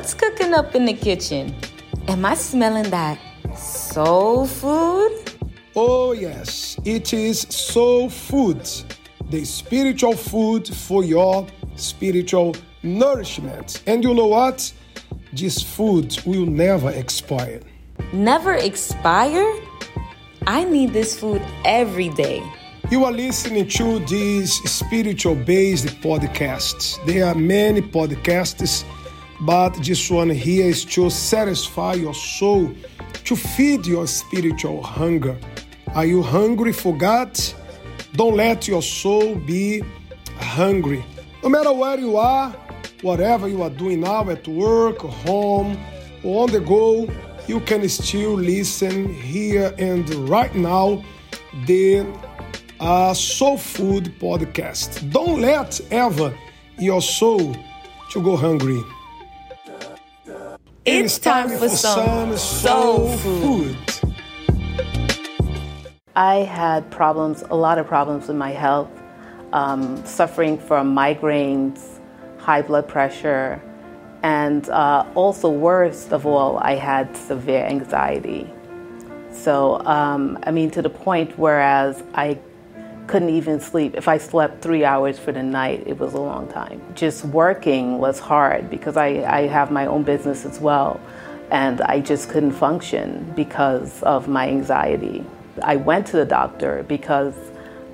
What's cooking up in the kitchen? Am I smelling that soul food? Oh, yes, it is soul food, the spiritual food for your spiritual nourishment. And you know what? This food will never expire. Never expire? I need this food every day. You are listening to this spiritual based podcast. There are many podcasts, but this one here is to satisfy your soul, to feed your spiritual hunger. Are you hungry for God? Don't let your soul be hungry. No matter where you are, whatever you are doing now at work, home, or on the go, you can still listen here and right now the uh, Soul Food podcast. Don't let ever your soul to go hungry. It's time for some soul food. I had problems, a lot of problems with my health, um, suffering from migraines, high blood pressure, and uh, also, worst of all, I had severe anxiety. So, um, I mean, to the point whereas I couldn't even sleep. If I slept three hours for the night, it was a long time. Just working was hard because I, I have my own business as well, and I just couldn't function because of my anxiety. I went to the doctor because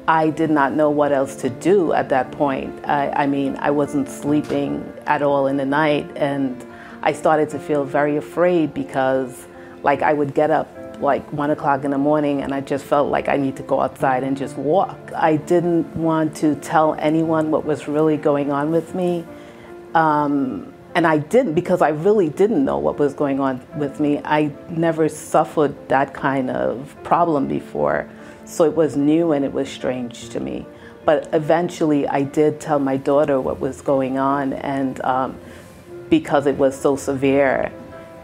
I did not know what else to do at that point. I, I, mean, I wasn't sleeping at all in the night, and I started to feel very afraid because, like, I would get up like one o'clock in the morning and I just felt like I need to go outside and just walk. I didn't want to tell anyone what was really going on with me. Um, and I didn't because I really didn't know what was going on with me. I never suffered that kind of problem before. So it was new and it was strange to me. But eventually I did tell my daughter what was going on, and um, because it was so severe,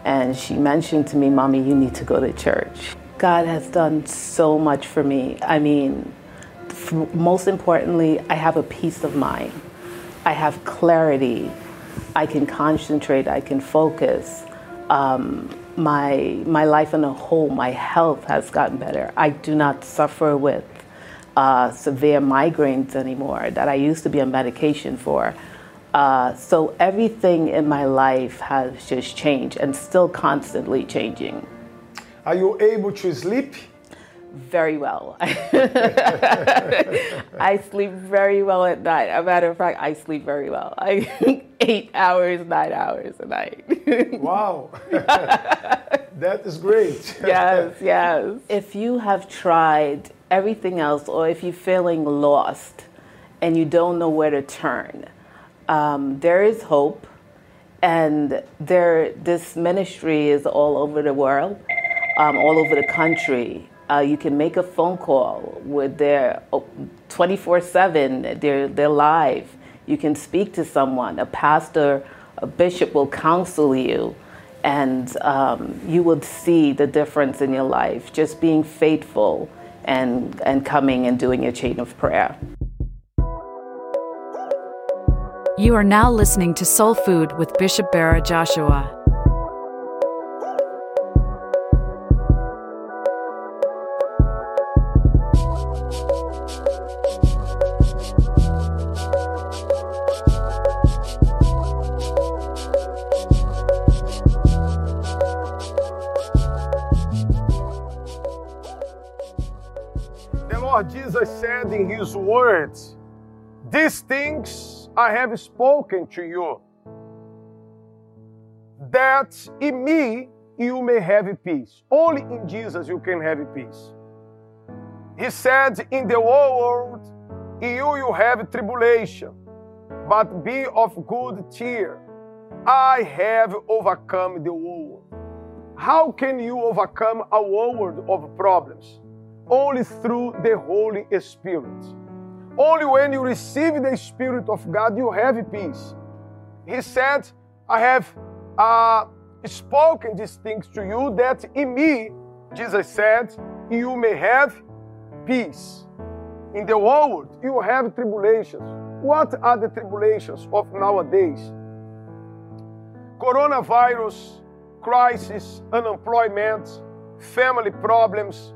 and she mentioned to me, Mommy, you need to go to church. God has done so much for me. I mean, most importantly, I have a peace of mind. I have clarity. I can concentrate. I can focus. Um, my my life in a whole, my health has gotten better. I do not suffer with uh, severe migraines anymore that I used to be on medication for. Uh, so everything in my life has just changed and still constantly changing. Are you able to sleep? Very well. I sleep very well at night. As a matter of fact, I sleep very well. I eight hours, nine hours a night. wow. that is great. yes, yes. If you have tried everything else, or if you're feeling lost and you don't know where to turn, um, there is hope. And there, this ministry is all over the world, um, all over the country. Uh, you can make a phone call with their 24 7, they're, they're live. You can speak to someone. A pastor, a bishop will counsel you, and um, you will see the difference in your life. Just being faithful and, and coming and doing your chain of prayer. You are now listening to Soul Food with Bishop Bara Joshua. The Lord Jesus said in his words, These things I have spoken to you, that in me you may have peace. Only in Jesus you can have peace. He said, In the world, in you you have tribulation, but be of good cheer. I have overcome the world. How can you overcome a world of problems? only through the Holy Spirit. Only when you receive the Spirit of God, you have peace. He said, I have uh, spoken these things to you that in me, Jesus said, you may have peace. In the world, you have tribulations. What are the tribulations of nowadays? coronavirus, crisis, unemployment, family problems,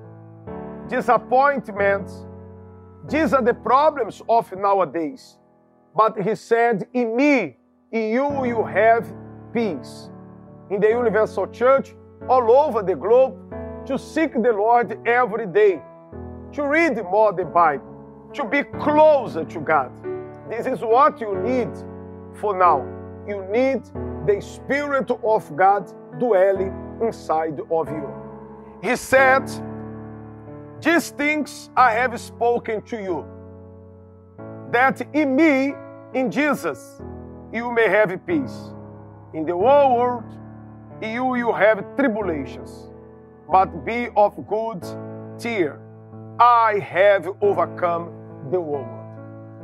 disappointments. These are the problems of nowadays. But he said, In me, in you, you have peace. In the Universal Church, all over the globe, to seek the Lord every day, to read more the Bible, to be closer to God. This is what you need for now. You need the Spirit of God dwelling inside of you. He said, These things I have spoken to you, that in me, in Jesus, you may have peace. In the whole world, you will have tribulations, but be of good cheer. I have overcome the world.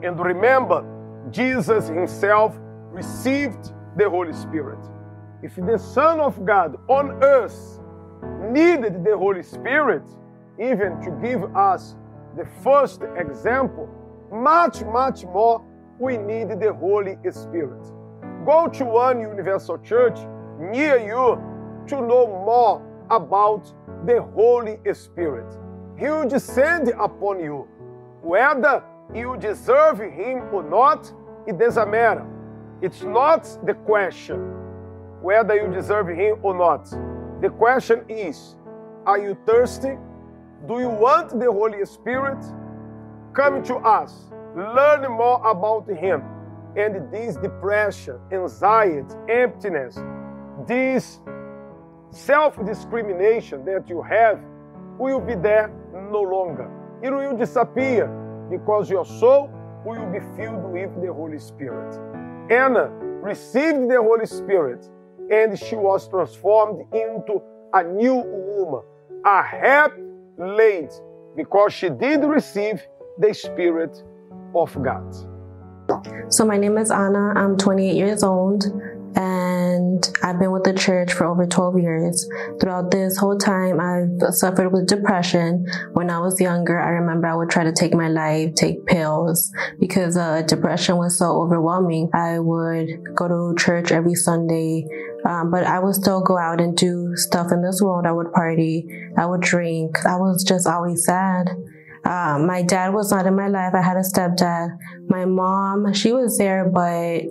And remember, Jesus himself received the Holy Spirit. If the Son of God on earth needed the Holy Spirit, even to give us the first example, much, much more we need the Holy Spirit. Go to one universal church near you to know more about the Holy Spirit. He will descend upon you. Whether you deserve Him or not, it doesn't matter. It's not the question whether you deserve Him or not. The question is Are you thirsty? Do you want the Holy Spirit? Come to us, learn more about Him. And this depression, anxiety, emptiness, this self discrimination that you have will be there no longer. It will disappear because your soul will be filled with the Holy Spirit. Anna received the Holy Spirit and she was transformed into a new woman, a happy lady, because she did receive the Spirit of God. So, my name is Anna. I'm 28 years old and I've been with the church for over 12 years. Throughout this whole time, I've suffered with depression. When I was younger, I remember I would try to take my life, take pills because uh, depression was so overwhelming. I would go to church every Sunday, um, but I would still go out and do stuff in this world. I would party, I would drink. I was just always sad. Uh, my dad was not in my life. I had a stepdad. My mom, she was there, but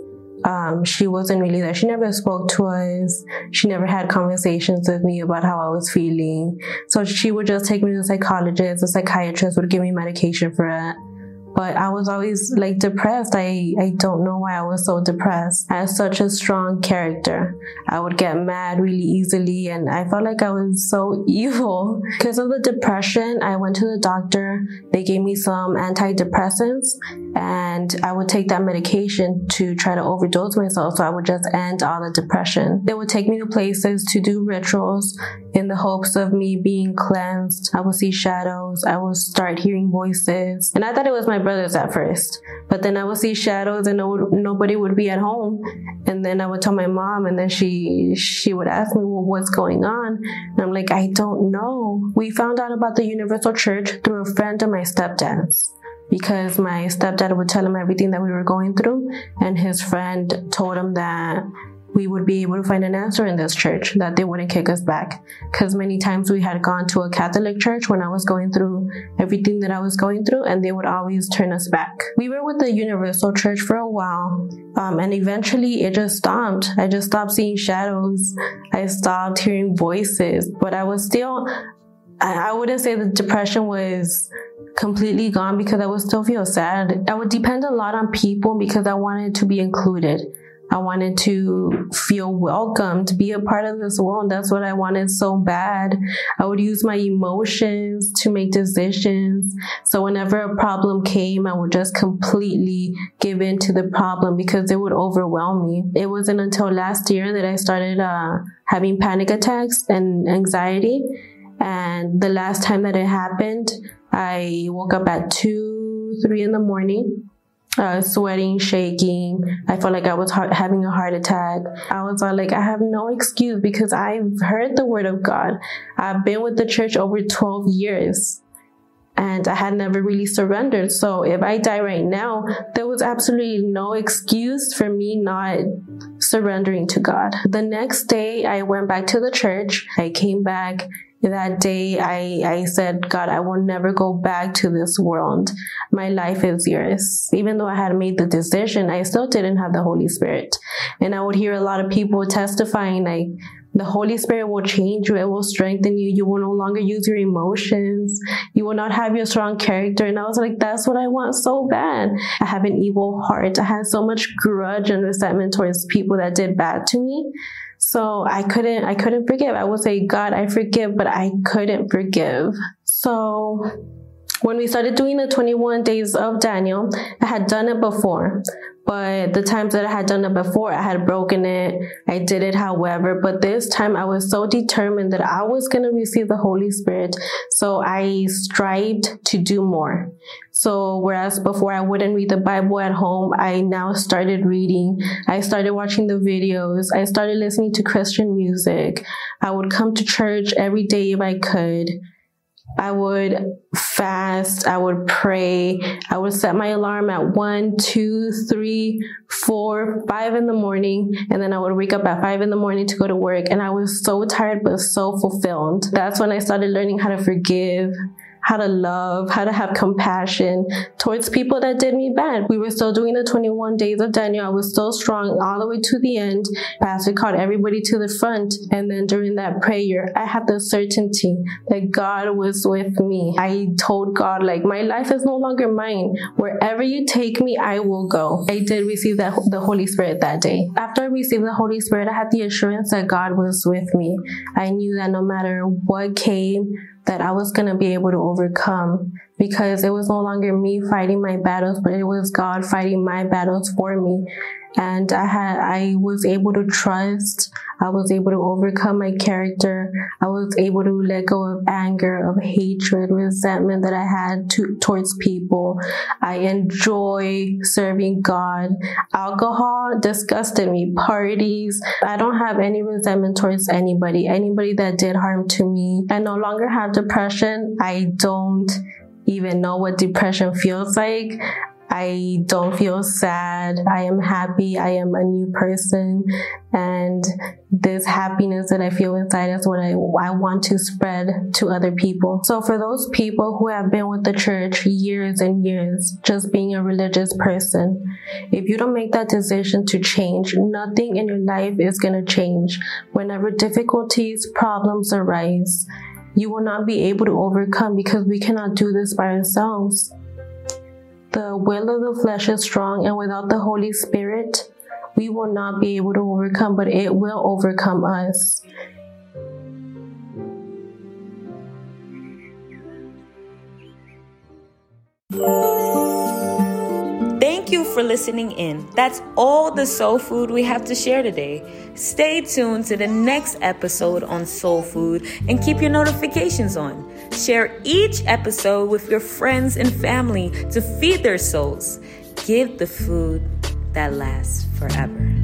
um, she wasn't really there. She never spoke to us. She never had conversations with me about how I was feeling. So she would just take me to a psychologist. The psychiatrist would give me medication for it but I was always like depressed. I, I don't know why I was so depressed. I had such a strong character. I would get mad really easily and I felt like I was so evil. Because of the depression, I went to the doctor. They gave me some antidepressants and I would take that medication to try to overdose myself so I would just end all the depression. They would take me to places to do rituals in the hopes of me being cleansed. I would see shadows. I would start hearing voices. And I thought it was my brothers at first. But then I would see shadows and no, nobody would be at home. And then I would tell my mom and then she she would ask me, well, what's going on? And I'm like, I don't know. We found out about the Universal Church through a friend of my stepdad's because my stepdad would tell him everything that we were going through and his friend told him that we would be able to find an answer in this church that they wouldn't kick us back. Because many times we had gone to a Catholic church when I was going through everything that I was going through, and they would always turn us back. We were with the Universal Church for a while, um, and eventually it just stopped. I just stopped seeing shadows. I stopped hearing voices, but I was still, I wouldn't say the depression was completely gone because I would still feel sad. I would depend a lot on people because I wanted to be included. I wanted to feel welcome, to be a part of this world. That's what I wanted so bad. I would use my emotions to make decisions. So whenever a problem came, I would just completely give in to the problem because it would overwhelm me. It wasn't until last year that I started uh, having panic attacks and anxiety. And the last time that it happened, I woke up at two, three in the morning uh, sweating, shaking. I felt like I was heart- having a heart attack. I was like, I have no excuse because I've heard the word of God. I've been with the church over 12 years and I had never really surrendered. So if I die right now, there was absolutely no excuse for me not surrendering to God. The next day, I went back to the church. I came back that day I, I said, God, I will never go back to this world. My life is yours. Even though I had made the decision, I still didn't have the Holy Spirit. And I would hear a lot of people testifying like, the Holy Spirit will change you. It will strengthen you. You will no longer use your emotions. You will not have your strong character. And I was like, that's what I want so bad. I have an evil heart. I had so much grudge and resentment towards people that did bad to me. So I couldn't, I couldn't forgive. I would say, God, I forgive, but I couldn't forgive. So when we started doing the 21 days of Daniel, I had done it before, but the times that I had done it before, I had broken it. I did it, however, but this time I was so determined that I was going to receive the Holy Spirit. So I strived to do more. So whereas before I wouldn't read the Bible at home, I now started reading. I started watching the videos. I started listening to Christian music. I would come to church every day if I could. I would fast. I would pray. I would set my alarm at one, two, three, four, five in the morning. And then I would wake up at five in the morning to go to work. And I was so tired, but so fulfilled. That's when I started learning how to forgive how to love, how to have compassion towards people that did me bad. We were still doing the 21 days of Daniel. I was still strong all the way to the end. Pastor called everybody to the front. And then during that prayer, I had the certainty that God was with me. I told God, like, my life is no longer mine. Wherever you take me, I will go. I did receive that, the Holy Spirit that day. After I received the Holy Spirit, I had the assurance that God was with me. I knew that no matter what came, that I was going to be able to overcome because it was no longer me fighting my battles, but it was God fighting my battles for me and I had I was able to trust. I was able to overcome my character. I was able to let go of anger, of hatred, resentment that I had to, towards people. I enjoy serving God. Alcohol disgusted me. Parties. I don't have any resentment towards anybody. Anybody that did harm to me. I no longer have depression. I don't even know what depression feels like. I don't feel sad. I am happy. I am a new person. And this happiness that I feel inside is what I, I want to spread to other people. So for those people who have been with the church years and years, just being a religious person, if you don't make that decision to change, nothing in your life is going to change. Whenever difficulties, problems arise, you will not be able to overcome because we cannot do this by ourselves. The will of the flesh is strong, and without the Holy Spirit, we will not be able to overcome, but it will overcome us. You for listening in. That's all the soul food we have to share today. Stay tuned to the next episode on soul food and keep your notifications on. Share each episode with your friends and family to feed their souls. Give the food that lasts forever.